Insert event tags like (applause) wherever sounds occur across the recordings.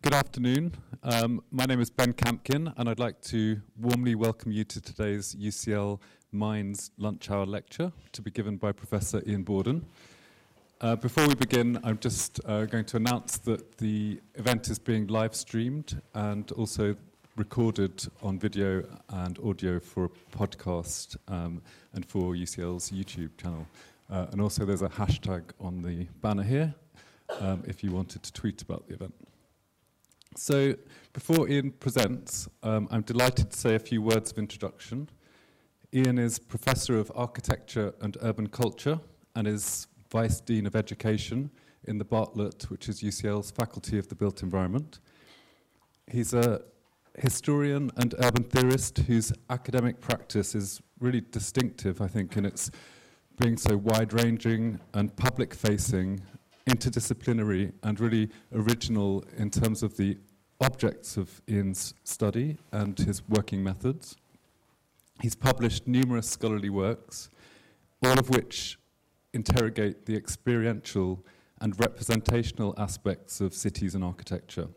Good afternoon. Um, my name is Ben Campkin, and I'd like to warmly welcome you to today's UCL Minds Lunch Hour lecture to be given by Professor Iain Borden. Uh, before we begin, I'm just uh, going to announce that the event is being live streamed and also recorded on video and audio for a podcast um, and for UCL's YouTube channel. Uh, and also, there's a hashtag on the banner here um, if you wanted to tweet about the event. So, before Iain presents, um, I'm delighted to say a few words of introduction. Iain is Professor of Architecture and Urban Culture and is Vice Dean of Education in the Bartlett, which is UCL's Faculty of the Built Environment. He's a historian and urban theorist whose academic practice is really distinctive, I think, in its being so wide ranging and public facing, interdisciplinary, and really original in terms of the objects of Iain's study and his working methods. He's published numerous scholarly works, all of which interrogate the experiential and representational aspects of cities and architecture.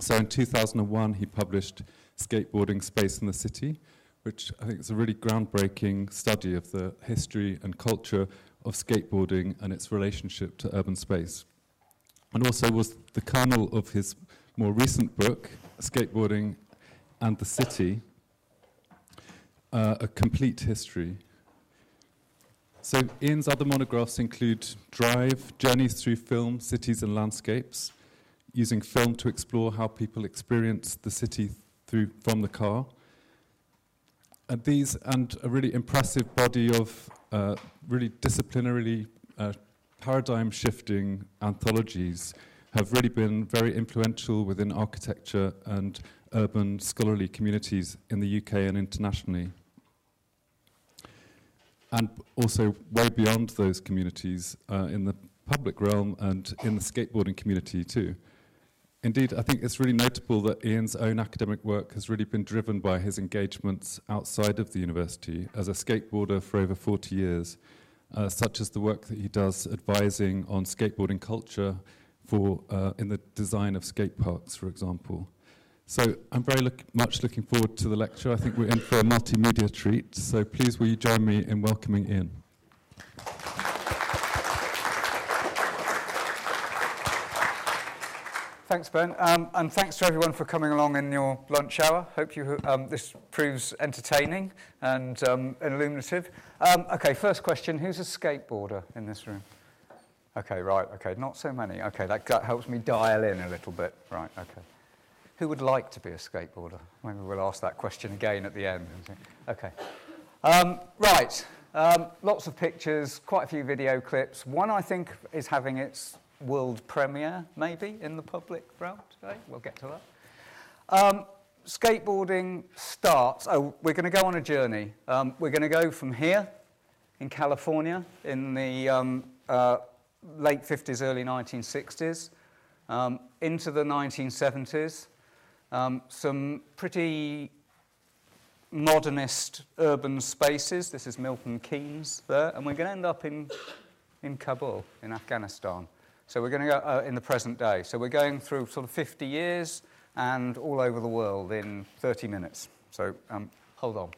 So in 2001, he published Skateboarding Space in the City, which I think is a really groundbreaking study of the history and culture of skateboarding and its relationship to urban space. And also was the kernel of his more recent book, Skateboarding and the City, uh, A Complete History. So Iain's other monographs include Drive, Journeys Through Film, Cities and Landscapes, using film to explore how people experience the city through from the car. And these and a really impressive body of uh, really disciplinarily uh, paradigm shifting anthologies have really been very influential within architecture and urban scholarly communities in the UK and internationally. And also way beyond those communities uh, in the public realm and in the skateboarding community too. Indeed, I think it's really notable that Iain's own academic work has really been driven by his engagements outside of the university as a skateboarder for over 40 years, uh, such as the work that he does advising on skateboarding culture for, uh, in the design of skate parks, for example. So I'm very look, much looking forward to the lecture. I think we're in for a multimedia treat, so please will you join me in welcoming Iain. Thanks, Ben, um, and thanks to everyone for coming along in your lunch hour. Hope you, um, this proves entertaining and, um, illuminative. Um, okay, first question, who's a skateboarder in this room? Okay, right, okay, not so many. Okay, that, that helps me dial in a little bit. Right, okay. Who would like to be a skateboarder? Maybe we'll ask that question again at the end. Okay. Um, right, um, lots of pictures, quite a few video clips. One I think is having its world premiere, maybe, in the public realm today. We'll get to that. Um, skateboarding starts, oh, we're going to go on a journey. Um, we're going to go from here in California in the um, uh, late 50s, early 1960s, um, into the 1970s. Um, some pretty modernist urban spaces. This is Milton Keynes there, and we're going to end up in, in Kabul, in Afghanistan. So we're going to go uh, in the present day. So we're going through sort of 50 years and all over the world in 30 minutes. So um, hold on.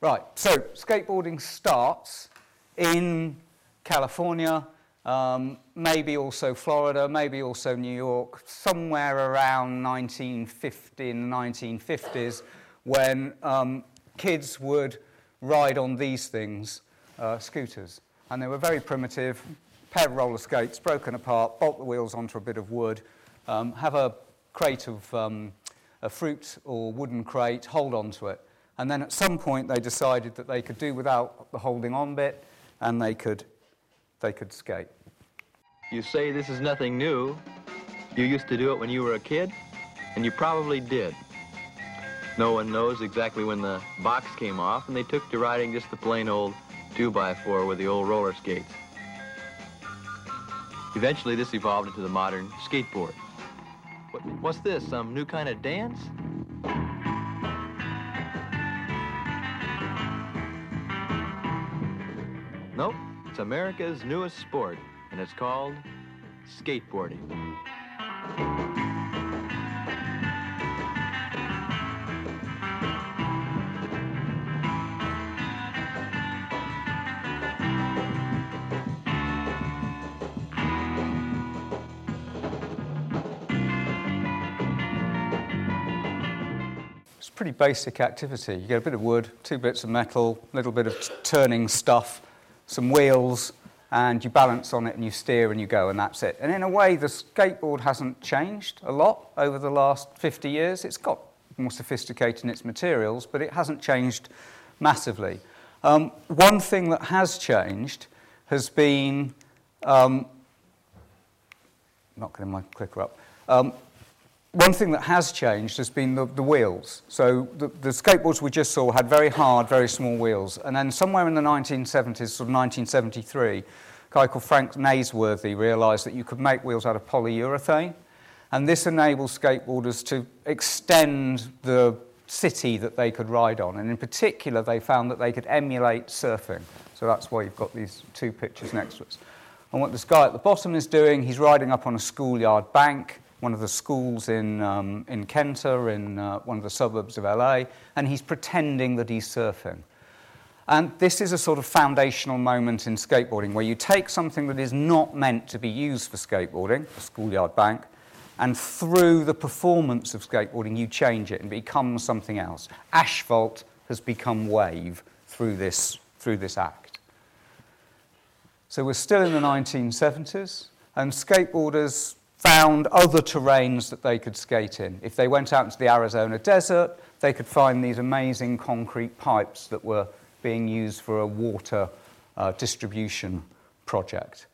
Right, so skateboarding starts in California um, maybe also Florida, maybe also New York, somewhere around 1950, in the 1950s, when um, kids would ride on these things, uh, scooters. And they were very primitive, pair of roller skates, broken apart, bolt the wheels onto a bit of wood, um, have a crate of um, a fruit or wooden crate, hold on to it. And then at some point they decided that they could do without the holding on bit and they could they could skate. You say this is nothing new. You used to do it when you were a kid, and you probably did. No one knows exactly when the box came off, and they took to riding just the plain old 2x4 with the old roller skates. Eventually, this evolved into the modern skateboard. What, what's this, some new kind of dance? Nope, it's America's newest sport, it's called skateboarding. It's a pretty basic activity. You get a bit of wood, two bits of metal, a little bit of turning stuff, some wheels, and you balance on it and you steer and you go, and that's it. And in a way, the skateboard hasn't changed a lot over the last 50 years. It's got more sophisticated in its materials, but it hasn't changed massively. Um, one thing that has changed has been, um, not getting my clicker up, um, one thing that has changed has been the, the wheels. So the, the, skateboards we just saw had very hard, very small wheels. And then somewhere in the 1970s, sort of 1973, a guy called Frank Nasworthy realized that you could make wheels out of polyurethane. And this enables skateboarders to extend the city that they could ride on. And in particular, they found that they could emulate surfing. So that's why you've got these two pictures next to us. And what this guy at the bottom is doing, he's riding up on a schoolyard bank one of the schools in, um, in Kenter, in uh, one of the suburbs of LA, and he's pretending that he's surfing. And this is a sort of foundational moment in skateboarding where you take something that is not meant to be used for skateboarding, a schoolyard bank, and through the performance of skateboarding, you change it and becomes something else. Asphalt has become wave through this, through this act. So we're still in the 1970s, and skateboarders found other terrains that they could skate in. If they went out into the Arizona desert, they could find these amazing concrete pipes that were being used for a water uh, distribution project.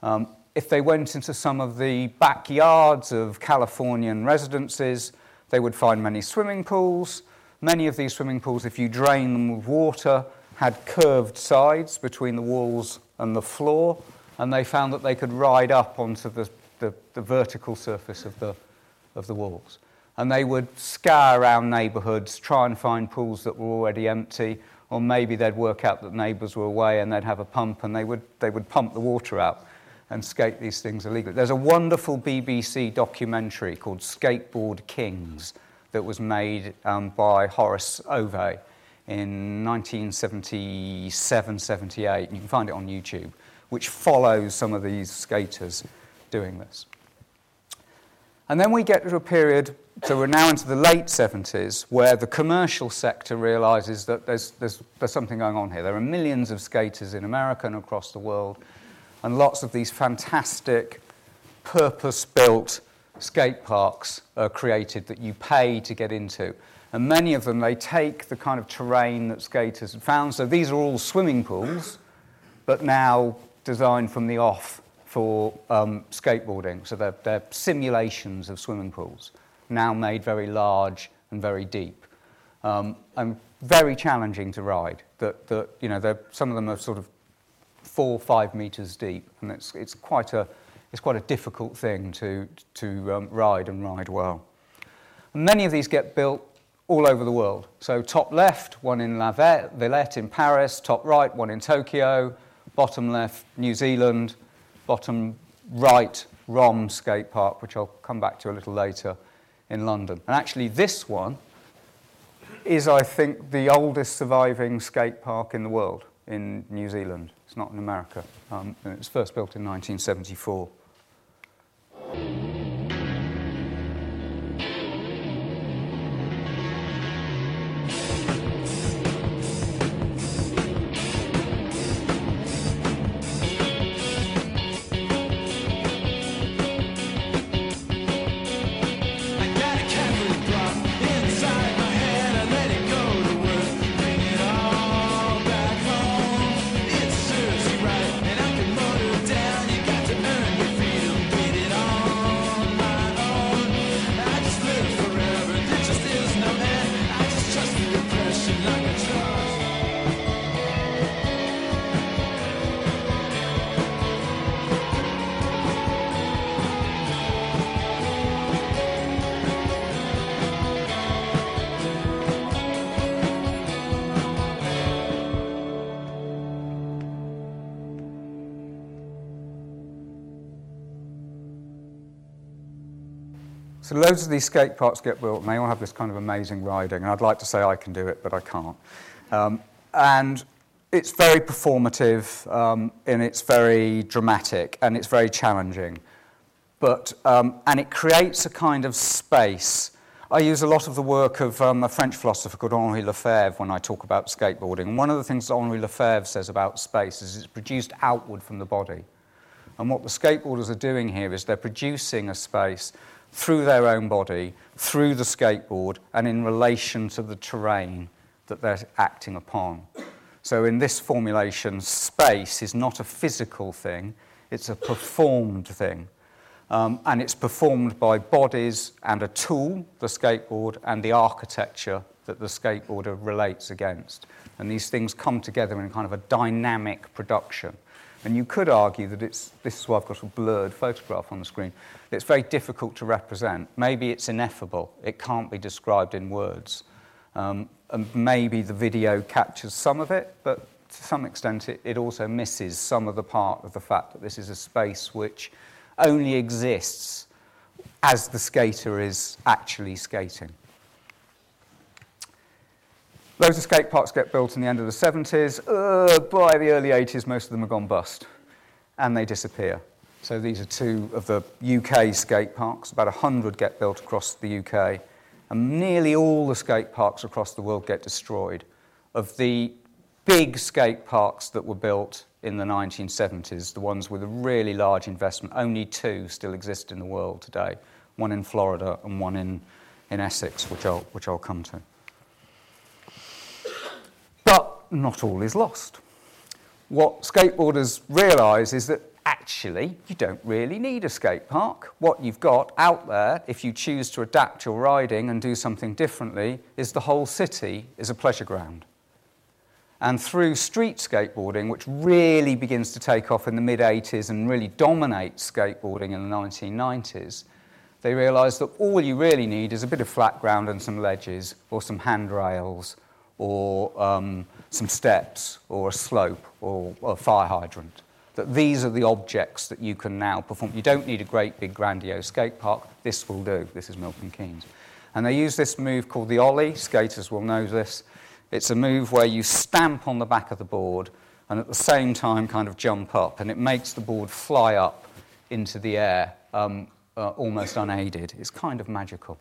Um, if they went into some of the backyards of Californian residences, they would find many swimming pools. Many of these swimming pools, if you drain them with water, had curved sides between the walls and the floor, and they found that they could ride up onto the the, the vertical surface of the, of the walls. And they would scour around neighbourhoods, try and find pools that were already empty, or maybe they'd work out that neighbours were away and they'd have a pump and they would, they would pump the water out and skate these things illegally. There's a wonderful BBC documentary called Skateboard Kings that was made um, by Horace Ové in 1977 78. You can find it on YouTube, which follows some of these skaters doing this. And then we get to a period, so we're now into the late 70s, where the commercial sector realizes that there's, there's, there's something going on here. There are millions of skaters in America and across the world, and lots of these fantastic, purpose built skate parks are created that you pay to get into. And many of them, they take the kind of terrain that skaters have found. So these are all swimming pools, but now designed from the off for um, skateboarding. So they're, they're simulations of swimming pools, now made very large and very deep. Um, and very challenging to ride. That, that you know, some of them are sort of four, five meters deep, and it's, it's, quite, a, it's quite a difficult thing to, to um, ride and ride well. And many of these get built all over the world. So top left, one in La Villette in Paris, top right, one in Tokyo, bottom left, New Zealand, bottom right ROM skate park, which I'll come back to a little later in London. And actually, this one is, I think, the oldest surviving skate park in the world in New Zealand. It's not in America. Um, it was first built in 1974. So loads of these skate parks get built, and they all have this kind of amazing riding. And I'd like to say I can do it, but I can't. Um, and it's very performative, um, and it's very dramatic, and it's very challenging. But, um, and it creates a kind of space. I use a lot of the work of um, a French philosopher called Henri Lefebvre when I talk about skateboarding. And one of the things that Henri Lefebvre says about space is it's produced outward from the body. And what the skateboarders are doing here is they're producing a space through their own body, through the skateboard, and in relation to the terrain that they're acting upon. So in this formulation, space is not a physical thing, it's a performed thing. Um, and it's performed by bodies and a tool, the skateboard, and the architecture that the skateboarder relates against. And these things come together in kind of a dynamic production. And you could argue that it's, this is why I've got a blurred photograph on the screen, it's very difficult to represent. Maybe it's ineffable, it can't be described in words. Um, and maybe the video captures some of it, but to some extent it, it also misses some of the part of the fact that this is a space which only exists as the skater is actually skating. Loads of skate parks get built in the end of the 70s. Uh, by the early 80s, most of them have gone bust and they disappear. So these are two of the UK skate parks. About 100 get built across the UK, and nearly all the skate parks across the world get destroyed. Of the big skate parks that were built in the 1970s, the ones with a really large investment, only two still exist in the world today one in Florida and one in, in Essex, which I'll, which I'll come to. But not all is lost. What skateboarders realise is that actually you don't really need a skate park. What you've got out there, if you choose to adapt your riding and do something differently, is the whole city is a pleasure ground. And through street skateboarding, which really begins to take off in the mid 80s and really dominates skateboarding in the 1990s, they realise that all you really need is a bit of flat ground and some ledges, or some handrails, or um, some steps, or a slope, or a fire hydrant. That these are the objects that you can now perform. You don't need a great big grandiose skate park. This will do. This is Milton Keynes. And they use this move called the ollie. Skaters will know this. It's a move where you stamp on the back of the board and at the same time kind of jump up, and it makes the board fly up into the air um, uh, almost unaided. It's kind of magical.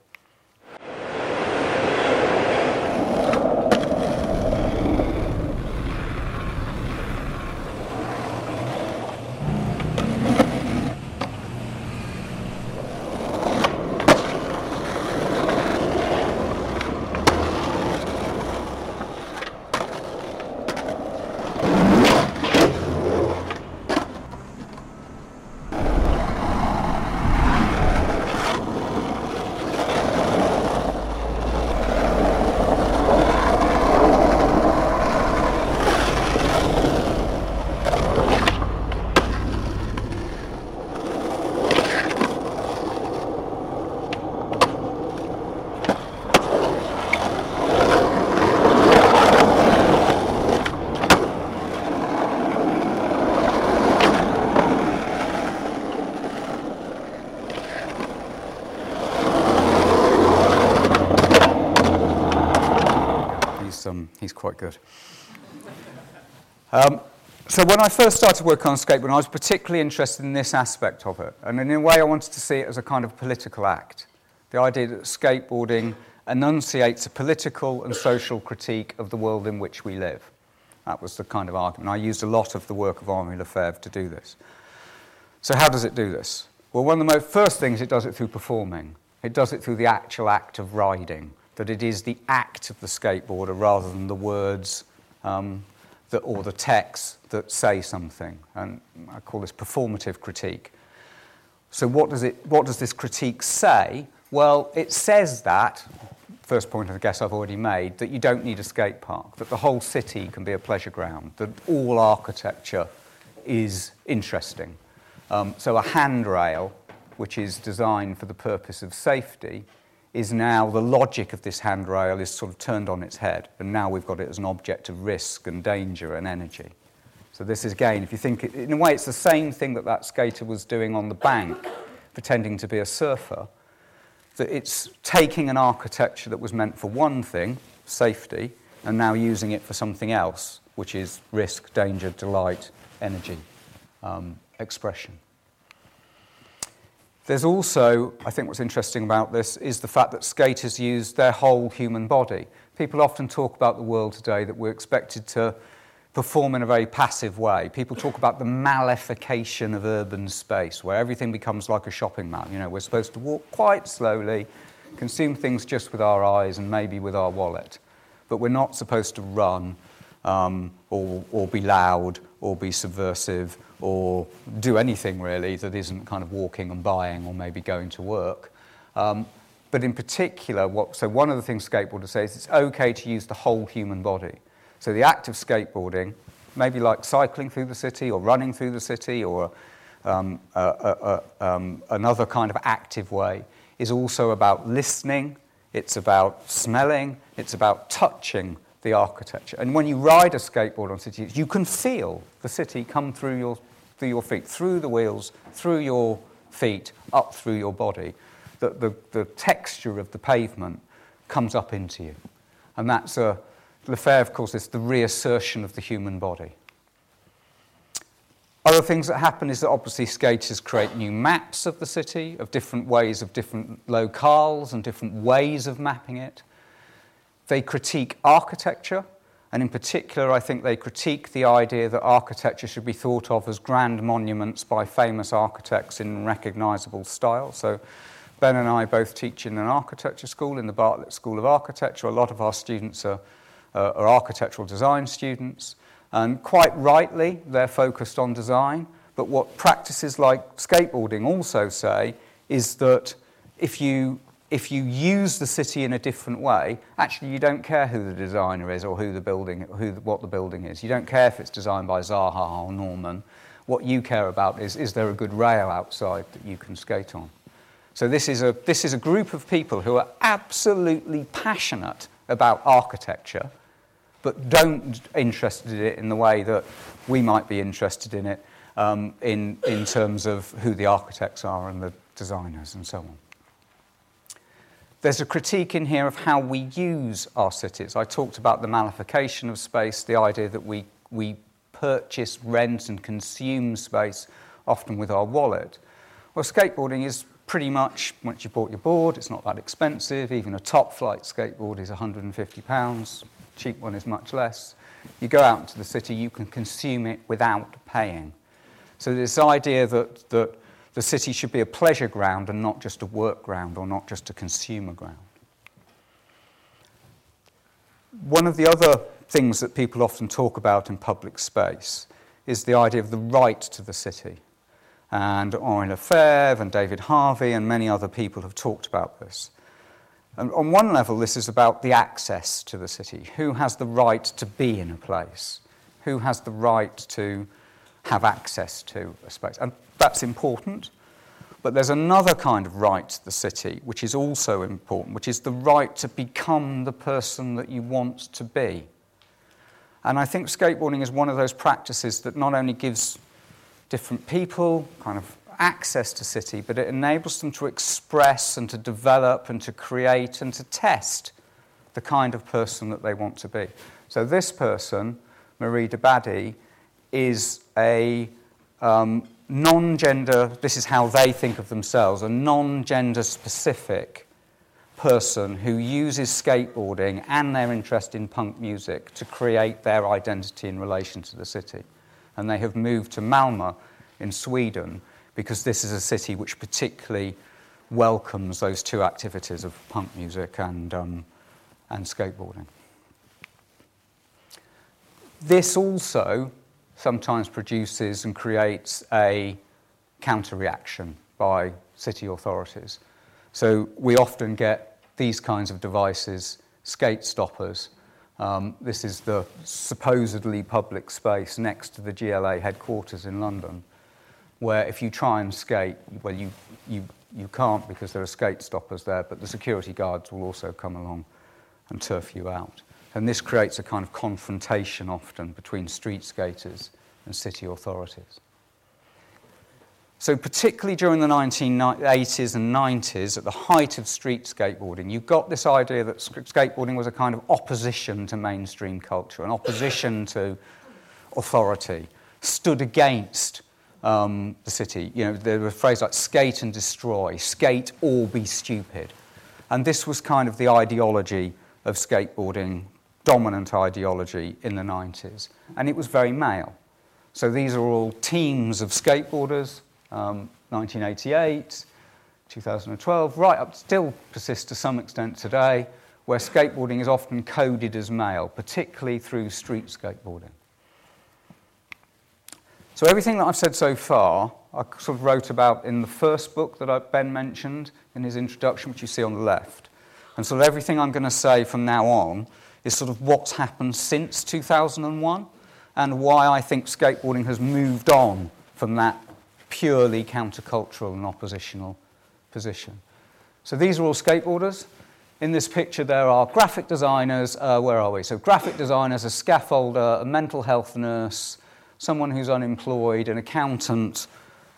quite good. Um, so when I first started working on skateboarding, I was particularly interested in this aspect of it. And in a way, I wanted to see it as a kind of political act. The idea that skateboarding enunciates a political and social critique of the world in which we live. That was the kind of argument. I used a lot of the work of Henri Lefebvre to do this. So how does it do this? Well, one of the most first things, it does it through performing. It does it through the actual act of riding that it is the act of the skateboarder rather than the words um, that, or the texts that say something. And I call this performative critique. So, what does, it, what does this critique say? Well, it says that, first point I guess I've already made, that you don't need a skate park, that the whole city can be a pleasure ground, that all architecture is interesting. Um, so, a handrail, which is designed for the purpose of safety, is now the logic of this handrail is sort of turned on its head, and now we've got it as an object of risk and danger and energy. So this is again, if you think, it, in a way, it's the same thing that that skater was doing on the bank, pretending to be a surfer. That it's taking an architecture that was meant for one thing, safety, and now using it for something else, which is risk, danger, delight, energy, um, expression. There's also, I think what's interesting about this is the fact that skaters use their whole human body. People often talk about the world today that we're expected to perform in a very passive way. People talk about the mallification of urban space, where everything becomes like a shopping mall. You know, we're supposed to walk quite slowly, consume things just with our eyes and maybe with our wallet. But we're not supposed to run um, or, or be loud or be subversive or do anything really that isn't kind of walking and buying or maybe going to work. Um, but in particular, what, so one of the things skateboarders say is it's okay to use the whole human body. So the act of skateboarding, maybe like cycling through the city or running through the city or um, um, another kind of active way, is also about listening, it's about smelling, it's about touching the architecture. And when you ride a skateboard on cities, you can feel the city come through your, through your feet, through the wheels, through your feet, up through your body the, the, the texture of the pavement comes up into you. And that's a, Lefebvre, of course, is the reassertion of the human body. Other things that happen is that obviously skaters create new maps of the city, of different ways, of different locales and different ways of mapping it. They critique architecture, and in particular, I think they critique the idea that architecture should be thought of as grand monuments by famous architects in recognizable style. So Ben and I both teach in an architecture school, in the Bartlett School of Architecture. A lot of our students are, uh, are architectural design students. And quite rightly, they're focused on design. But what practices like skateboarding also say is that if you, if you use the city in a different way, actually you don't care who the designer is or who the building, who, what the building is. You don't care if it's designed by Zaha or Norman. What you care about is, is there a good rail outside that you can skate on? So this is, a, this is a group of people who are absolutely passionate about architecture, but don't interested in it in the way that we might be interested in it um, in, in terms of who the architects are and the designers and so on. There's a critique in here of how we use our cities. I talked about the mallification of space, the idea that we, we purchase, rent, and consume space often with our wallet. Well, skateboarding is pretty much, once you've bought your board, it's not that expensive. Even a top flight skateboard is £150. Cheap one is much less. You go out into the city, you can consume it without paying. So this idea that, that the city should be a pleasure ground and not just a work ground or not just a consumer ground. One of the other things that people often talk about in public space is the idea of the right to the city and Henri Lefebvre and David Harvey and many other people have talked about this. And on one level, this is about the access to the city. Who has the right to be in a place? Who has the right to have access to a space? And that's important. But there's another kind of right to the city, which is also important, which is the right to become the person that you want to be. And I think skateboarding is one of those practices that not only gives different people, kind of access to city, but it enables them to express and to develop and to create and to test the kind of person that they want to be. So this person, Marie de Bady, is a um, non-gender, this is how they think of themselves, a non-gender specific person who uses skateboarding and their interest in punk music to create their identity in relation to the city and they have moved to Malmö in Sweden because this is a city which particularly welcomes those two activities of punk music and, um, and skateboarding. This also sometimes produces and creates a counter reaction by city authorities. So we often get these kinds of devices, skate stoppers, um, this is the supposedly public space next to the GLA headquarters in London, where if you try and skate, well, you, you, you can't because there are skate stoppers there, but the security guards will also come along and turf you out. And this creates a kind of confrontation often between street skaters and city authorities. So, particularly during the 1980s and 90s, at the height of street skateboarding, you got this idea that skateboarding was a kind of opposition to mainstream culture, an opposition to authority, stood against um, the city. You know, there were phrases like skate and destroy, skate or be stupid. And this was kind of the ideology of skateboarding, dominant ideology in the 90s. And it was very male. So these are all teams of skateboarders, um, 1988, 2012, right up, still persists to some extent today, where skateboarding is often coded as male, particularly through street skateboarding. So everything that I've said so far, I sort of wrote about in the first book that Ben mentioned in his introduction, which you see on the left. And of everything I'm going to say from now on is sort of what's happened since 2001 and why I think skateboarding has moved on from that purely countercultural and oppositional position. So these are all skateboarders. In this picture, there are graphic designers. Uh, where are we? So, graphic designers, a scaffolder, a mental health nurse, someone who's unemployed, an accountant,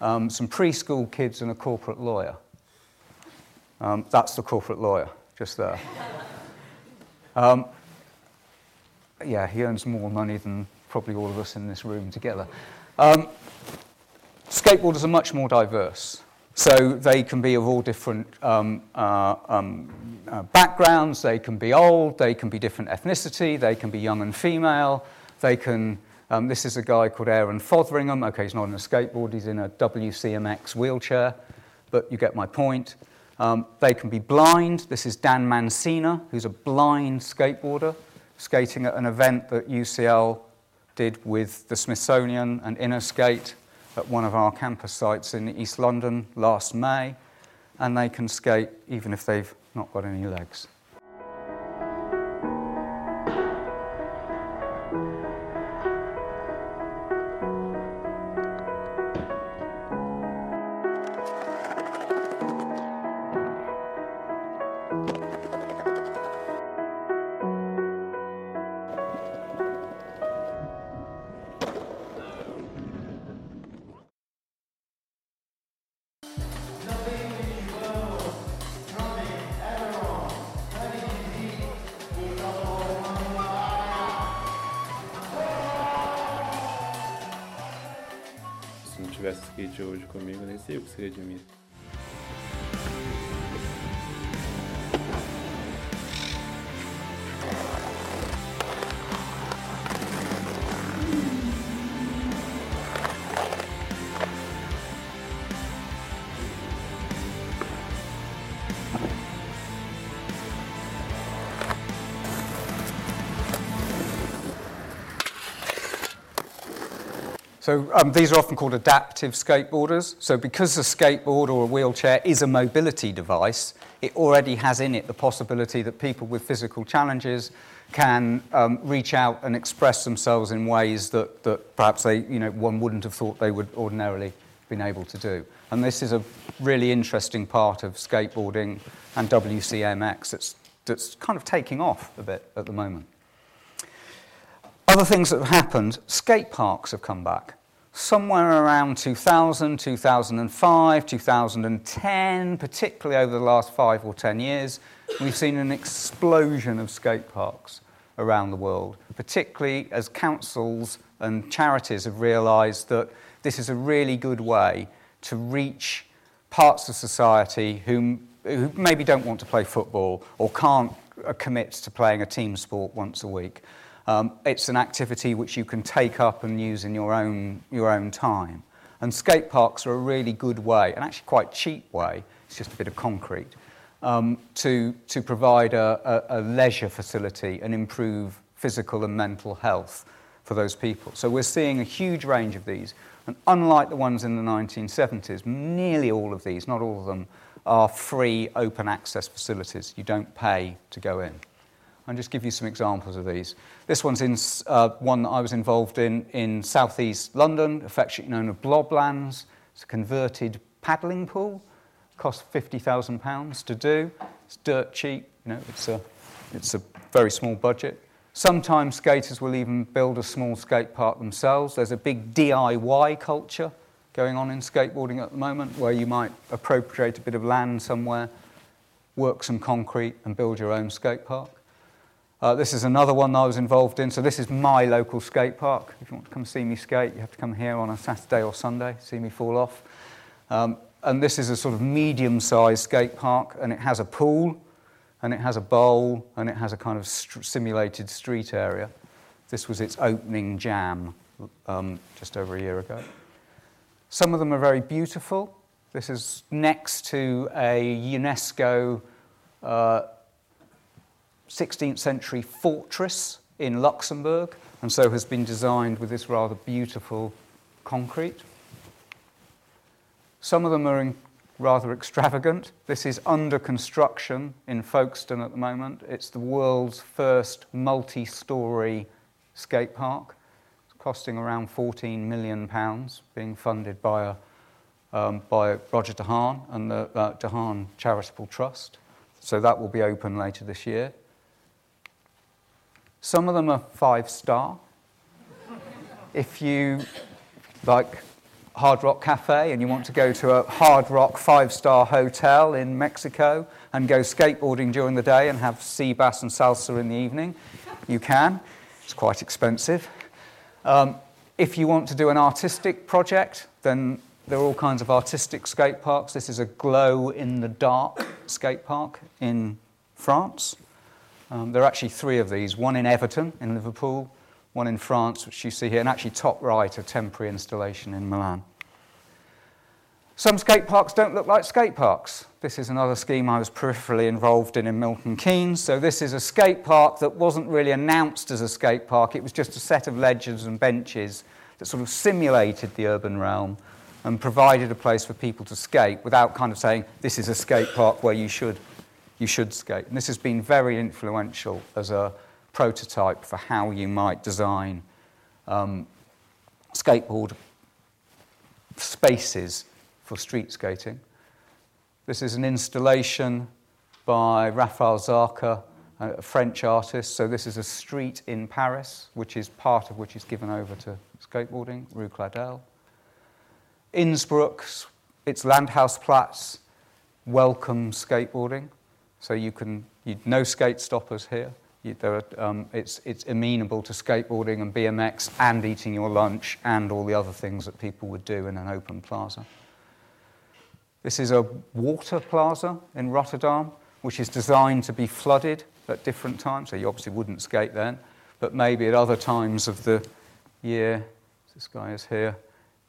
um, some preschool kids, and a corporate lawyer. Um, that's the corporate lawyer, just there. (laughs) Um, yeah, he earns more money than probably all of us in this room together. Um, skateboarders are much more diverse. So they can be of all different um, uh, um, uh, backgrounds, they can be old, they can be different ethnicity, they can be young and female, they can um, this is a guy called Aaron Fotheringham. Okay, he's not on a skateboard, he's in a WCMX wheelchair, but you get my point. Um, they can be blind. This is Dan Mancina, who's a blind skateboarder, skating at an event that UCL did with the Smithsonian and Innerskate at one of our campus sites in East London last May. And they can skate even if they've not got any legs. So um, these are often called adaptive skateboarders. So because a skateboard or a wheelchair is a mobility device, it already has in it the possibility that people with physical challenges can um, reach out and express themselves in ways that, that perhaps they, you know, one wouldn't have thought they would ordinarily been able to do. And this is a really interesting part of skateboarding and WCMX that's, that's kind of taking off a bit at the moment. Other things that have happened, skate parks have come back. Somewhere around 2000, 2005, 2010, particularly over the last five or ten years, we've seen an explosion of skate parks around the world, particularly as councils and charities have realised that this is a really good way to reach parts of society who, who maybe don't want to play football or can't uh, commit to playing a team sport once a week. Um, it's an activity which you can take up and use in your own, your own time. And skate parks are a really good way, and actually quite cheap way, it's just a bit of concrete, um, to, to provide a, a, a leisure facility and improve physical and mental health for those people. So we're seeing a huge range of these. And unlike the ones in the 1970s, nearly all of these, not all of them, are free open access facilities. You don't pay to go in. I'll just give you some examples of these. This one's in uh, one that I was involved in in southeast London, affectionately known as Bloblands. It's a converted paddling pool. Cost £50,000 to do. It's dirt cheap. You know, it's a, it's a very small budget. Sometimes skaters will even build a small skate park themselves. There's a big DIY culture going on in skateboarding at the moment where you might appropriate a bit of land somewhere, work some concrete, and build your own skate park. Uh, this is another one I was involved in. So this is my local skate park. If you want to come see me skate, you have to come here on a Saturday or Sunday, see me fall off. Um, and this is a sort of medium-sized skate park, and it has a pool, and it has a bowl, and it has a kind of st- simulated street area. This was its opening jam um, just over a year ago. Some of them are very beautiful. This is next to a UNESCO uh, 16th century fortress in Luxembourg, and so has been designed with this rather beautiful concrete. Some of them are rather extravagant. This is under construction in Folkestone at the moment. It's the world's first multi story skate park. It's costing around £14 million, being funded by, a, um, by Roger De Haan and the uh, De Haan Charitable Trust. So that will be open later this year. Some of them are five star. if you like Hard Rock Cafe and you want to go to a Hard Rock five star hotel in Mexico and go skateboarding during the day and have sea bass and salsa in the evening, you can. It's quite expensive. Um, if you want to do an artistic project, then there are all kinds of artistic skate parks. This is a glow in the dark skate park in France. Um, there are actually three of these one in Everton in Liverpool, one in France, which you see here, and actually top right, a temporary installation in Milan. Some skate parks don't look like skate parks. This is another scheme I was peripherally involved in in Milton Keynes. So, this is a skate park that wasn't really announced as a skate park, it was just a set of ledges and benches that sort of simulated the urban realm and provided a place for people to skate without kind of saying, this is a skate park where you should you should skate. And this has been very influential as a prototype for how you might design um, skateboard spaces for street skating. This is an installation by Raphael Zarka, a French artist. So this is a street in Paris, which is part of which is given over to skateboarding, Rue Cladel. Innsbruck, its Landhausplatz, welcome skateboarding. So you can, you, no skate stoppers here. You, are, um, it's, it's amenable to skateboarding and BMX and eating your lunch and all the other things that people would do in an open plaza. This is a water plaza in Rotterdam, which is designed to be flooded at different times. So you obviously wouldn't skate then, but maybe at other times of the year, this guy is here,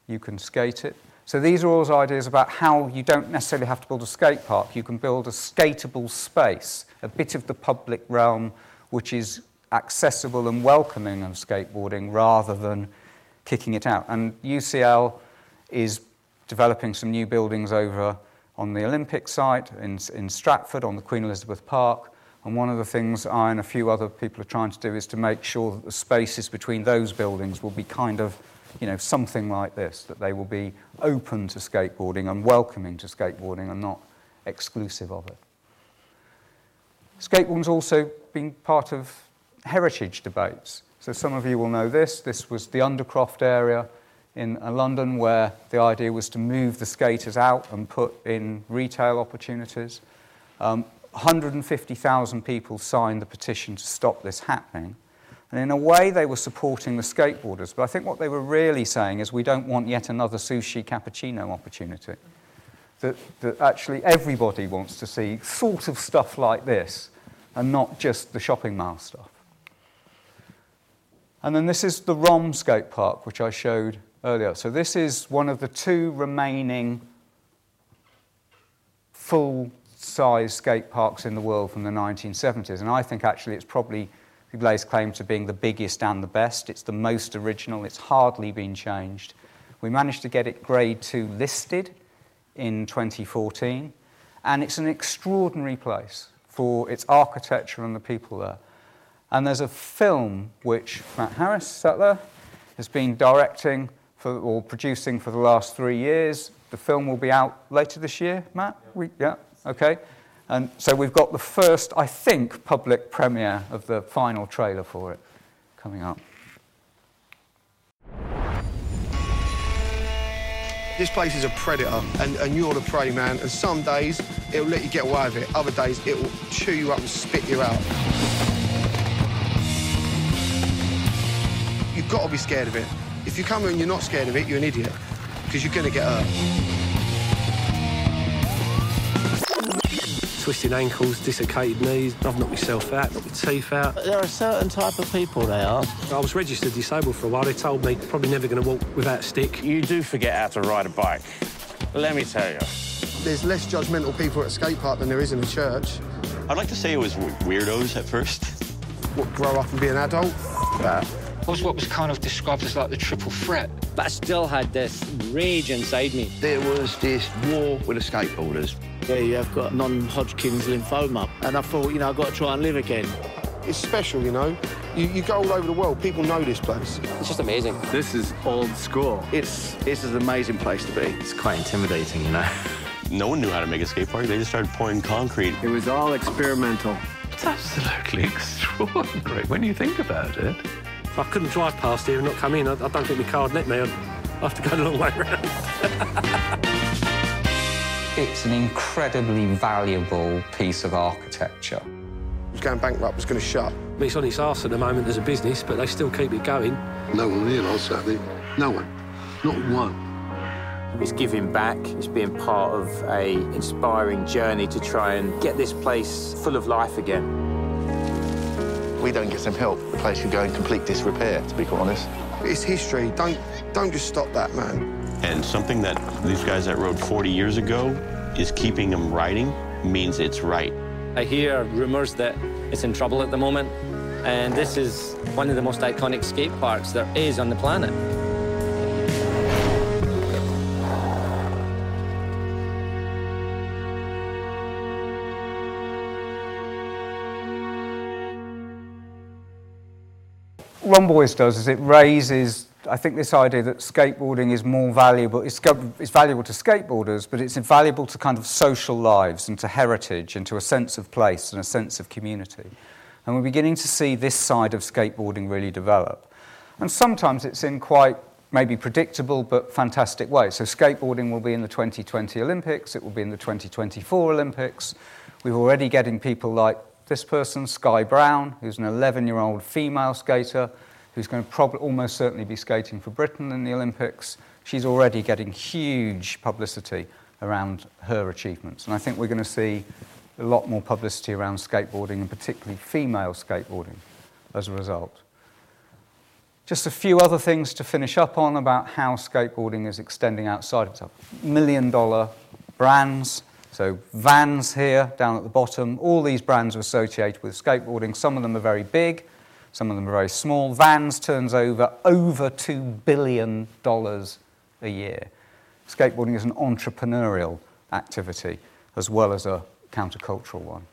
you can skate it. So these are all ideas about how you don't necessarily have to build a skate park. You can build a skatable space, a bit of the public realm which is accessible and welcoming of skateboarding rather than kicking it out. And UCL is developing some new buildings over on the Olympic site in, in Stratford on the Queen Elizabeth Park. And one of the things I and a few other people are trying to do is to make sure that the spaces between those buildings will be kind of you know, something like this, that they will be open to skateboarding and welcoming to skateboarding and not exclusive of it. Skateboarding's also been part of heritage debates. So some of you will know this. This was the Undercroft area in uh, London where the idea was to move the skaters out and put in retail opportunities. Um, 150,000 people signed the petition to stop this happening. And in a way, they were supporting the skateboarders. But I think what they were really saying is we don't want yet another sushi cappuccino opportunity. That, that actually everybody wants to see sort of stuff like this and not just the shopping mall stuff. And then this is the ROM skate park, which I showed earlier. So this is one of the two remaining full size skate parks in the world from the 1970s. And I think actually it's probably he lays claim to being the biggest and the best. It's the most original. It's hardly been changed. We managed to get it grade 2 listed in 2014, and it's an extraordinary place for its architecture and the people there. And there's a film which Matt Harris, sat there, has been directing for, or producing for the last three years. The film will be out later this year, Matt? Yeah, we, yeah? okay. And so we've got the first, I think, public premiere of the final trailer for it coming up. This place is a predator, and, and you're the prey man. And some days it'll let you get away with it, other days it will chew you up and spit you out. You've got to be scared of it. If you come here and you're not scared of it, you're an idiot, because you're going to get hurt. Twisted ankles, dislocated knees. I've knocked myself out, knocked my teeth out. There are a certain type of people they are. I was registered disabled for a while. They told me probably never going to walk without a stick. You do forget how to ride a bike. Let me tell you. There's less judgmental people at a skate park than there is in a church. I'd like to say it was weirdos at first. What, grow up and be an adult? That. was what was kind of described as like the triple threat. But I still had this rage inside me. There was this war with the skateboarders. Yeah, you have got non-Hodgkin's lymphoma. And I thought, you know, I've got to try and live again. It's special, you know. You, you go all over the world, people know this place. It's just amazing. This is old school. It's, it's an amazing place to be. It's quite intimidating, you know. (laughs) No one knew how to make a skate park. They just started pouring concrete. It was all experimental. It's absolutely (laughs) extraordinary when you think about it. I couldn't drive past here and not come in. I, I don't think my car would let me. I'd have to go the long way around. (laughs) It's an incredibly valuable piece of architecture. It was going bankrupt, was going to shut. It's on its arse at the moment as a business, but they still keep it going. No one here last Saturday. No one. Not one. It's giving back. It's being part of a inspiring journey to try and get this place full of life again. We don't get some help. The place could go in complete disrepair, to be quite honest. It's history. Don't, don't just stop that, man. And something that these guys that rode 40 years ago is keeping them riding means it's right. I hear rumours that it's in trouble at the moment, and this is one of the most iconic skate parks there is on the planet. Rom Boys does is it raises, I think, this idea that skateboarding is more valuable. It's, it's valuable to skateboarders, but it's invaluable to kind of social lives and to heritage and to a sense of place and a sense of community. And we're beginning to see this side of skateboarding really develop. And sometimes it's in quite maybe predictable but fantastic ways. So skateboarding will be in the 2020 Olympics, it will be in the 2024 Olympics. We're already getting people like this person, Sky Brown, who's an 11 year old female skater who's going to probably almost certainly be skating for Britain in the Olympics. She's already getting huge publicity around her achievements. And I think we're going to see a lot more publicity around skateboarding and particularly female skateboarding as a result. Just a few other things to finish up on about how skateboarding is extending outside of itself. Million dollar brands, so Vans here down at the bottom, all these brands are associated with skateboarding. Some of them are very big, some of them are very small. Vans turns over over $2 billion a year. Skateboarding is an entrepreneurial activity as well as a countercultural one.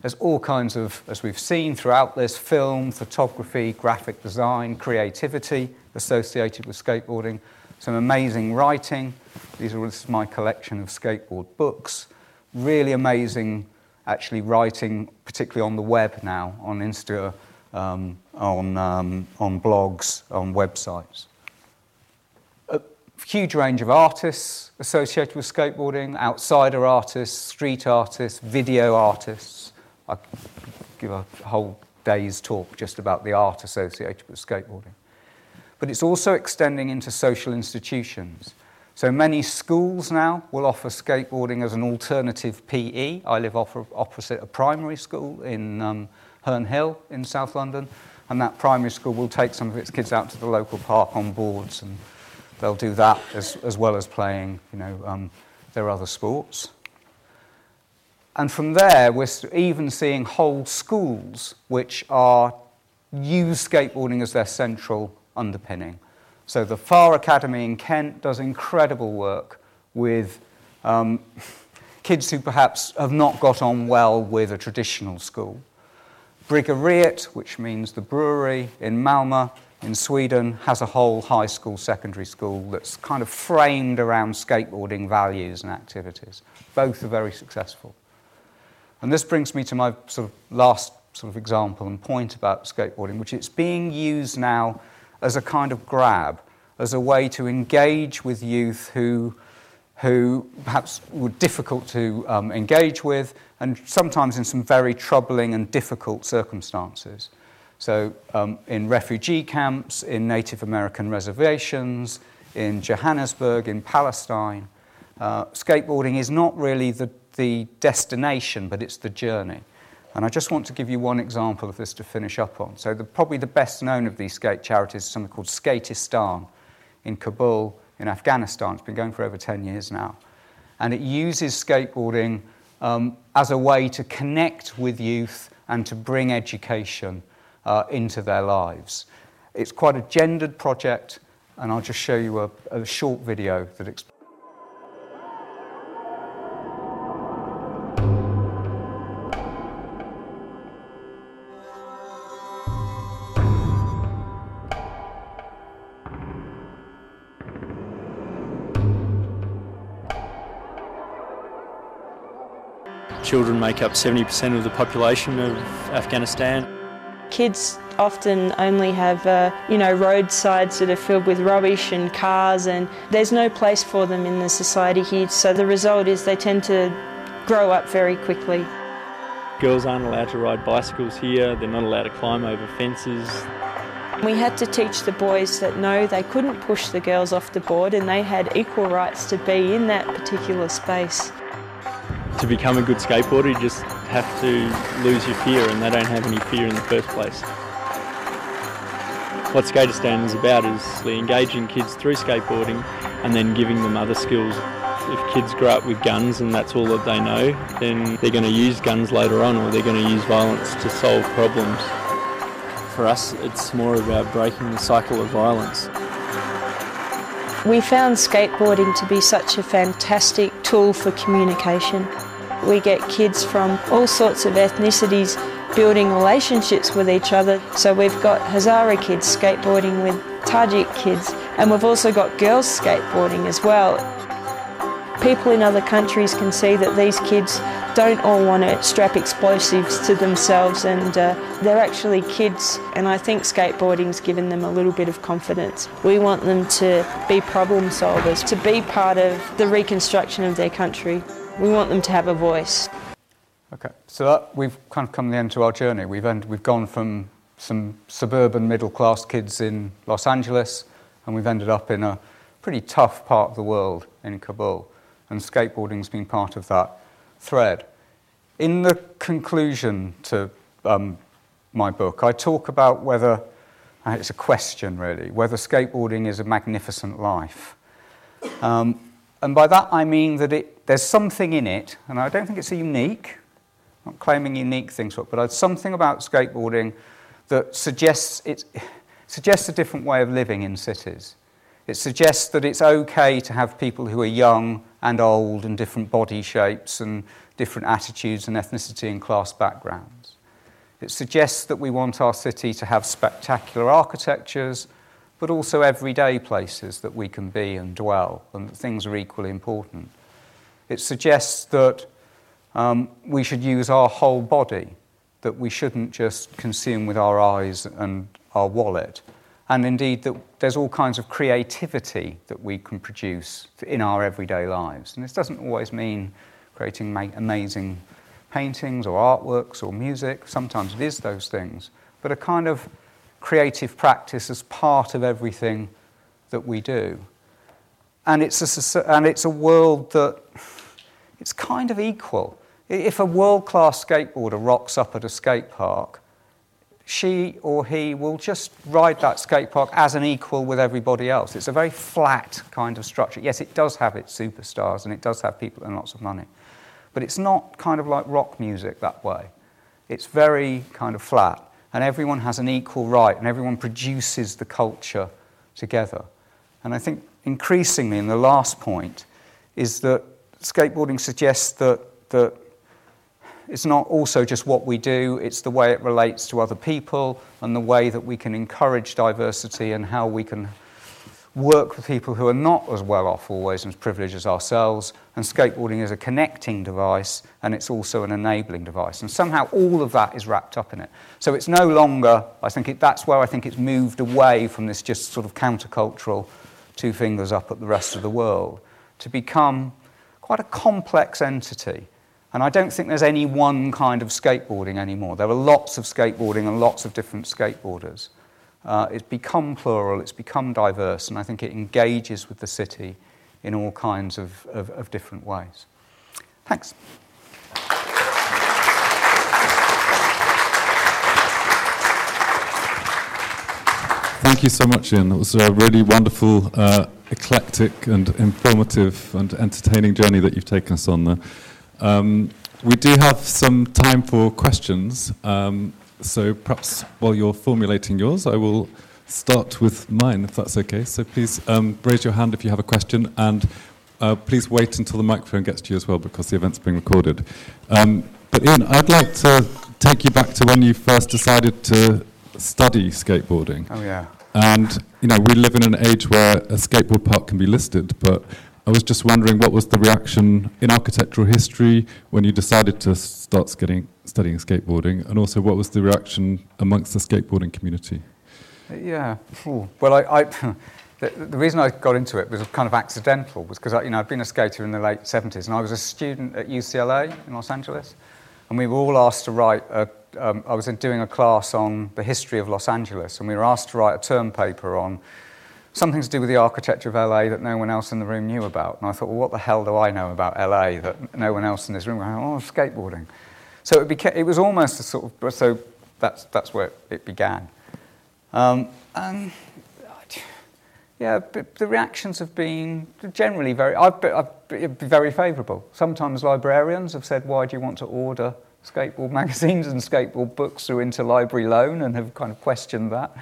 There's all kinds of, as we've seen throughout this, film, photography, graphic design, creativity associated with skateboarding. Some amazing writing. These are, this is my collection of skateboard books. Really amazing, actually, writing, particularly on the web now, on Insta, um, on, um, on blogs, on websites. A huge range of artists associated with skateboarding outsider artists, street artists, video artists. I give a whole day's talk just about the art associated with skateboarding. But it's also extending into social institutions. So many schools now will offer skateboarding as an alternative PE. I live off, opposite a primary school in um, Herne Hill in South London, and that primary school will take some of its kids out to the local park on boards, and they'll do that as, as well as playing, you know, um, their other sports. And from there, we're even seeing whole schools which are use skateboarding as their central underpinning. So the Far Academy in Kent does incredible work with um, (laughs) kids who perhaps have not got on well with a traditional school. Bryggeriet, which means the brewery in Malmö in Sweden, has a whole high school, secondary school that's kind of framed around skateboarding values and activities. Both are very successful. And this brings me to my sort of last sort of example and point about skateboarding, which it's being used now as a kind of grab, as a way to engage with youth who, who perhaps were difficult to um, engage with, and sometimes in some very troubling and difficult circumstances. So um, in refugee camps, in Native American reservations, in Johannesburg, in Palestine, uh, skateboarding is not really the, the destination, but it's the journey. And I just want to give you one example of this to finish up on. So the, probably the best known of these skate charities is something called Skateistan in Kabul in Afghanistan. It's been going for over 10 years now. And it uses skateboarding um, as a way to connect with youth and to bring education uh, into their lives. It's quite a gendered project, and I'll just show you a, a short video that explains. Children make up 70% of the population of Afghanistan. Kids often only have, uh, you know, roadsides that are filled with rubbish and cars, and there's no place for them in the society here. So the result is they tend to grow up very quickly. Girls aren't allowed to ride bicycles here, they're not allowed to climb over fences. We had to teach the boys that no, they couldn't push the girls off the board and they had equal rights to be in that particular space. To become a good skateboarder, you just have to lose your fear, and they don't have any fear in the first place. What Skateistan is about is engaging kids through skateboarding and then giving them other skills. If kids grow up with guns and that's all that they know, then they're going to use guns later on or they're going to use violence to solve problems. For us, it's more about breaking the cycle of violence. We found skateboarding to be such a fantastic tool for communication. We get kids from all sorts of ethnicities building relationships with each other. So we've got Hazara kids skateboarding with Tajik kids, and we've also got girls skateboarding as well. People in other countries can see that these kids don't all want to strap explosives to themselves and uh, they're actually kids and I think skateboarding's given them a little bit of confidence. We want them to be problem solvers, to be part of the reconstruction of their country. We want them to have a voice. Okay, so that, we've kind of come the end to our journey. We've, end, we've gone from some suburban middle class kids in Los Angeles and we've ended up in a pretty tough part of the world in Kabul and skateboarding's been part of that thread. In the conclusion to um, my book, I talk about whether, uh, it's a question really, whether skateboarding is a magnificent life. Um, and by that I mean that it, there's something in it, and I don't think it's a unique, I'm not claiming unique things, but there's something about skateboarding that suggests, it suggests a different way of living in cities. It suggests that it's okay to have people who are young and old and different body shapes and different attitudes and ethnicity and class backgrounds. It suggests that we want our city to have spectacular architectures, but also everyday places that we can be and dwell, and that things are equally important. It suggests that um, we should use our whole body, that we shouldn't just consume with our eyes and our wallet, and indeed that there's all kinds of creativity that we can produce in our everyday lives. And this doesn't always mean creating amazing paintings or artworks or music. Sometimes it is those things. But a kind of creative practice as part of everything that we do. And it's a, and it's a world that it's kind of equal. If a world class skateboarder rocks up at a skate park, she or he will just ride that skate park as an equal with everybody else. It's a very flat kind of structure. Yes, it does have its superstars and it does have people and lots of money, but it's not kind of like rock music that way. It's very kind of flat, and everyone has an equal right, and everyone produces the culture together. And I think increasingly, in the last point, is that skateboarding suggests that, that it's not also just what we do, it's the way it relates to other people and the way that we can encourage diversity and how we can work with people who are not as well off always and as privileged as ourselves. And skateboarding is a connecting device and it's also an enabling device. And somehow all of that is wrapped up in it. So it's no longer, I think it, that's where I think it's moved away from this just sort of countercultural two fingers up at the rest of the world to become quite a complex entity And I don't think there's any one kind of skateboarding anymore. There are lots of skateboarding and lots of different skateboarders. Uh, it's become plural, it's become diverse, and I think it engages with the city in all kinds of, of, of different ways. Thanks. Thank you so much, Iain. It was a really wonderful, uh, eclectic, and informative and entertaining journey that you've taken us on there. Um, we do have some time for questions, um, so perhaps while you're formulating yours, I will start with mine, if that's okay. So please um, raise your hand if you have a question, and uh, please wait until the microphone gets to you as well, because the event's being recorded. Um, but Iain, I'd like to take you back to when you first decided to study skateboarding. Oh, yeah. And, you know, we live in an age where a skateboard park can be listed, but I was just wondering what was the reaction in architectural history when you decided to start studying, studying skateboarding, and also what was the reaction amongst the skateboarding community? Yeah, well, I, I (laughs) the, the, reason I got into it was kind of accidental, was because you know I've been a skater in the late 70s, and I was a student at UCLA in Los Angeles, and we were all asked to write a um, I was doing a class on the history of Los Angeles, and we were asked to write a term paper on something to do with the architecture of LA that no one else in the room knew about. And I thought, well, what the hell do I know about LA that no one else in this room? Went, oh, skateboarding. So it, became, it was almost a sort of, so that's, that's where it began. Um, and yeah, the reactions have been generally very, I've been, I've been very favourable. Sometimes librarians have said, why do you want to order skateboard (laughs) magazines and skateboard books through interlibrary loan and have kind of questioned that.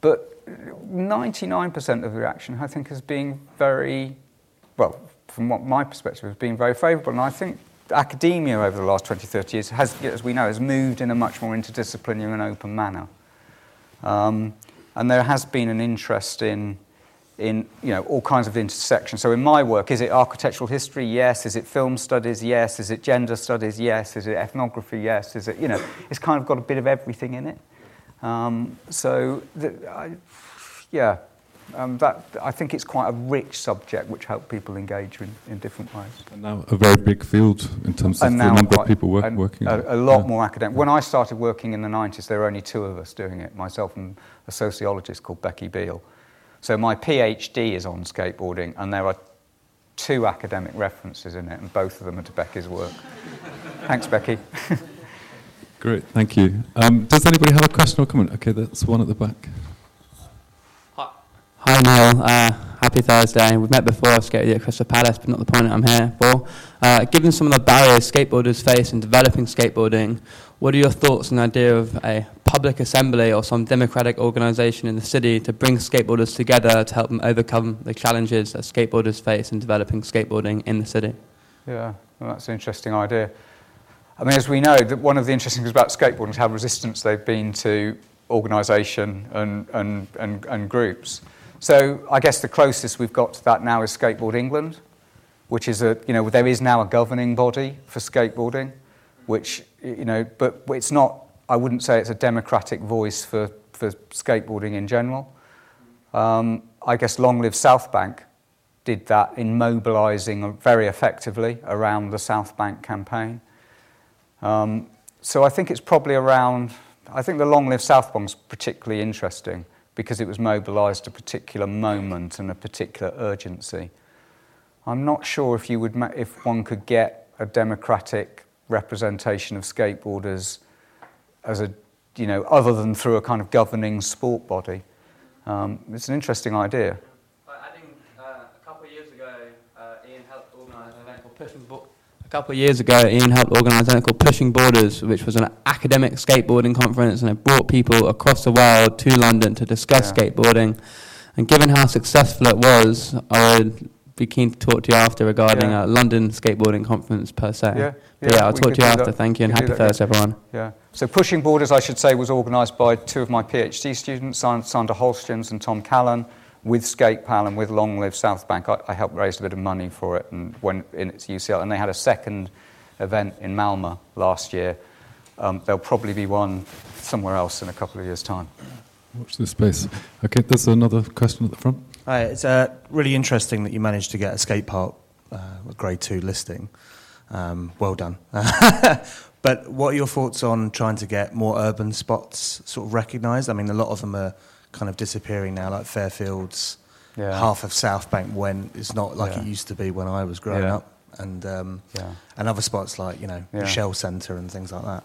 But 99% of the reaction, I think, has been very, well, from what my perspective, has been very favourable. And I think academia over the last 20, 30 years has, as we know, has moved in a much more interdisciplinary and open manner. Um, and there has been an interest in in you know, all kinds of intersections. So in my work, is it architectural history? Yes. Is it film studies? Yes. Is it gender studies? Yes. Is it ethnography? Yes. Is it, you know, it's kind of got a bit of everything in it. Um, so, the, I, yeah, um, that, I think it's quite a rich subject which helps people engage in, in different ways. And now a very big field in terms of the number of people work, working a, a lot yeah. more academic. When I started working in the 90s, there were only two of us doing it, myself and a sociologist called Becky Beal. So my PhD is on skateboarding, and there are two academic references in it, and both of them are to Becky's work. (laughs) Thanks, Becky. (laughs) Great, thank you. Um, does anybody have a question or comment? Okay, that's one at the back. Hi, Neil. Uh, happy Thursday. We've met before, I've skated at Crystal Palace, but not the point I'm here for. Uh, given some of the barriers skateboarders face in developing skateboarding, what are your thoughts on the idea of a public assembly or some democratic organisation in the city to bring skateboarders together to help them overcome the challenges that skateboarders face in developing skateboarding in the city? Yeah, well, that's an interesting idea. I mean, as we know, that one of the interesting things about skateboarding is how resistant they've been to organisation and, and, and, and groups. So I guess the closest we've got to that now is Skateboard England, which is a, you know, there is now a governing body for skateboarding, which, you know, but it's not I wouldn't say it's a democratic voice for, for skateboarding in general. Um, I guess Long Live South Bank did that in mobilizing very effectively around the South Bank campaign. Um, so I think it's probably around, I think the Long Live South Bank's particularly interesting because it was mobilized a particular moment and a particular urgency. I'm not sure if, you would ma- if one could get a democratic representation of skateboarders as a, you know, other than through a kind of governing sport body. Um, it's an interesting idea. I think uh, a couple of years ago, uh, Iain helped organise an event called Pushing Bo- A couple of years ago, Iain helped organise something called Pushing Boarders, which was an academic skateboarding conference, and it brought people across the world to London to discuss yeah. skateboarding. And given how successful it was, I would be keen to talk to you after regarding yeah. a London skateboarding conference per se. Yeah, yeah, yeah I'll talk to you after. That. Thank you, and happy Thursday, everyone. Yeah. So Pushing Boarders, I should say, was organised by two of my PhD students, Sander Hölsgens and Tom Callan, with Skate SkatePal and with Long Live South Bank. I, I, helped raise a bit of money for it and when in its UCL, and they had a second event in Malmö last year. Um, there'll probably be one somewhere else in a couple of years' time. Watch this space. Okay, there's another question at the front. Hi, it's uh, really interesting that you managed to get a skate park, uh, grade two listing. Um, well done. (laughs) but what are your thoughts on trying to get more urban spots sort of recognised? I mean, a lot of them are kind of disappearing now, like Fairfields. Yeah. Half of South Bank went. It's not like Yeah. it used to be when I was growing up. And um, Yeah. and other spots like you know Yeah. Shell Centre and things like that.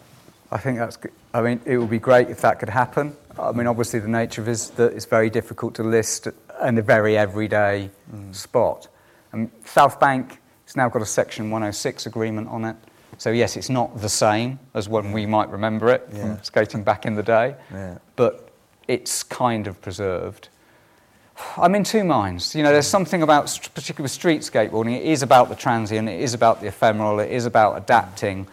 I think that's. Good. I mean, it would be great if that could happen. I mean, obviously, the nature of it is that it's very difficult to list in a very everyday spot. And South Bank has now got a Section 106 agreement on it. So yes, it's not the same as when we might remember it Yeah. from skating back in the day, Yeah. but it's kind of preserved. I'm in two minds. You know, there's something about, particularly with street skateboarding, it is about the transient, it is about the ephemeral, it is about adapting.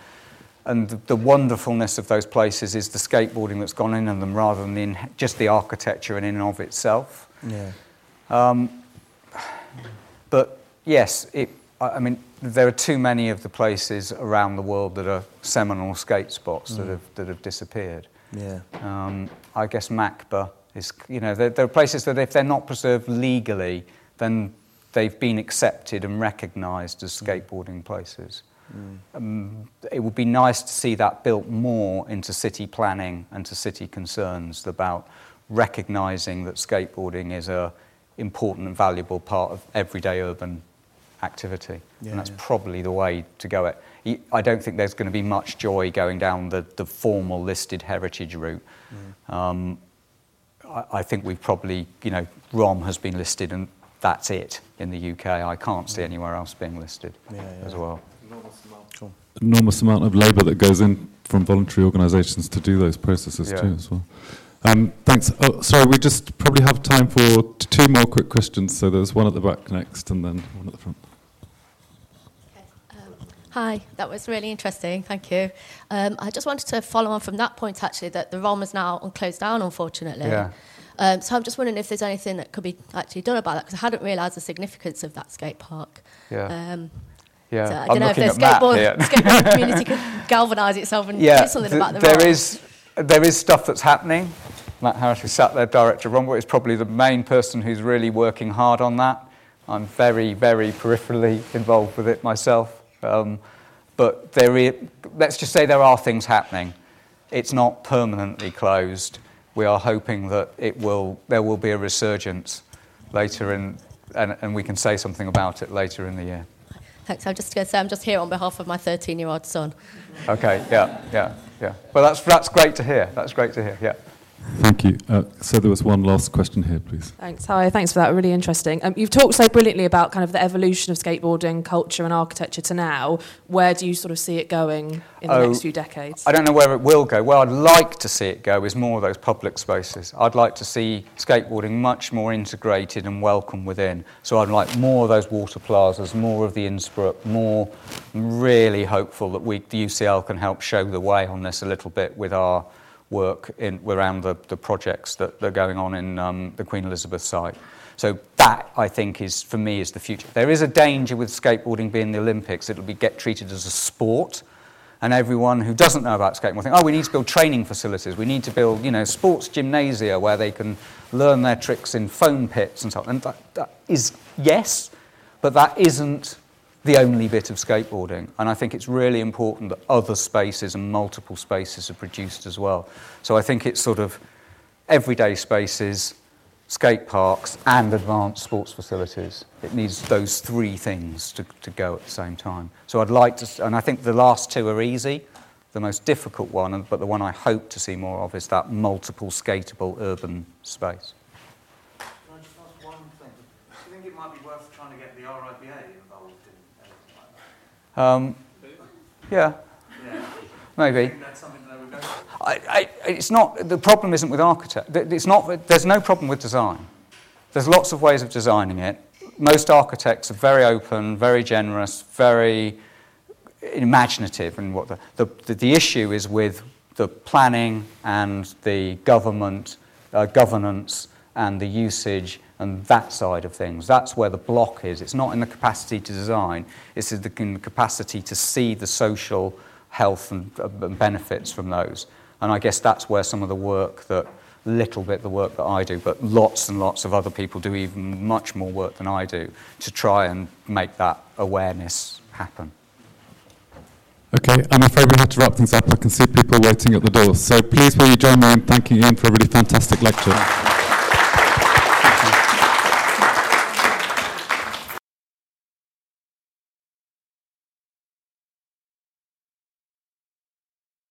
And the, the wonderfulness of those places is the skateboarding that's gone in them rather than the, in- just the architecture and in and of itself. Yeah. Um, but yes, it, I mean, there are too many of the places around the world that are seminal skate spots that, Mm. have, that have disappeared. Yeah. Um, I guess Macba is, you know, there, there are places that if they're not preserved legally, then they've been accepted and recognised as skateboarding places. Um, it would be nice to see that built more into city planning and to city concerns about recognising that skateboarding is a important and valuable part of everyday urban activity. Yeah, and that's yeah. probably the way to go it. Y- I don't think there's going to be much joy going down the, the formal listed heritage route. Um, I, I think we've probably, you know, ROM has been listed and that's it in the UK. I can't see anywhere else being listed Yeah, as yeah. well. Cool. enormous amount of labour that goes in from voluntary organisations to do those processes Yeah. too as well. Um, thanks. Oh, sorry, we just probably have time for two more quick questions. So there's one at the back next, and then one at the front. Hi, that was really interesting. Thank you. Um, I just wanted to follow on from that point, actually, that the ROM is now on closed down, unfortunately. Yeah. Um, so I'm just wondering if there's anything that could be actually done about that, because I hadn't realised the significance of that skate park. Yeah. Um, Yeah, so I I'm don't know if the skateboard, skateboard community could (laughs) galvanise itself and yeah, do something th- about the there is there is stuff that's happening. Matt Harris, who sat there, director of Rumble, is probably the main person who's really working hard on that. I'm very, very peripherally involved with it myself. Um, but there is, let's just say there are things happening. It's not permanently closed. We are hoping that it will, there will be a resurgence later in, and, and we can say something about it later in the year. Thanks. I'm just going to say I'm just here on behalf of my 13-year-old son. Okay, yeah, yeah, yeah. Well, that's, that's great to hear. That's great to hear, yeah. Thank you. Uh, so there was one last question here, please. Thanks. Hi, thanks for that. Really interesting. Um, you've talked so brilliantly about kind of the evolution of skateboarding, culture, and architecture to now. Where do you sort of see it going in the Oh, next few decades? I don't know where it will go. Where I'd like to see it go is more of those public spaces. I'd like to see skateboarding much more integrated and welcome within. So I'd like more of those water plazas, more of the Innsbruck, more. I'm really hopeful that we, the UCL, can help show the way on this a little bit with our work in, around the, the projects that, that are going on in um, the Queen Elizabeth site. So that, I think, is for me is the future. There is a danger with skateboarding being the Olympics. It'll be get treated as a sport, and everyone who doesn't know about skateboarding think, oh, we need to build training facilities. We need to build, you know, sports gymnasia where they can learn their tricks in foam pits and so on. And that, that is yes, but that isn't the only bit of skateboarding. And I think it's really important that other spaces and multiple spaces are produced as well. So I think it's sort of everyday spaces, skate parks, and advanced sports facilities. It needs those three things to, to go at the same time. So I'd like to, and I think the last two are easy. The most difficult one, but the one I hope to see more of, is that multiple skatable urban space. Can I just ask one thing? Do you think it might be worth trying to get the RIBA involved in anything like that? Um, yeah, maybe. I, I, it's not, the problem isn't with architect. It's not, there's no problem with design. There's lots of ways of designing it. Most architects are very open, very generous, very imaginative. And what the, the, the issue is with the planning and the government, uh, governance and the usage and that side of things. That's where the block is. It's not in the capacity to design, it's in the, capacity to see the social health and, uh, and benefits from those. And I guess that's where some of the work that, little bit the work that I do, but lots and lots of other people do even much more work than I do to try and make that awareness happen. Okay, I'm afraid we have to wrap things up. I can see people waiting at the door. So please will you join me in thanking Iain for a really fantastic lecture.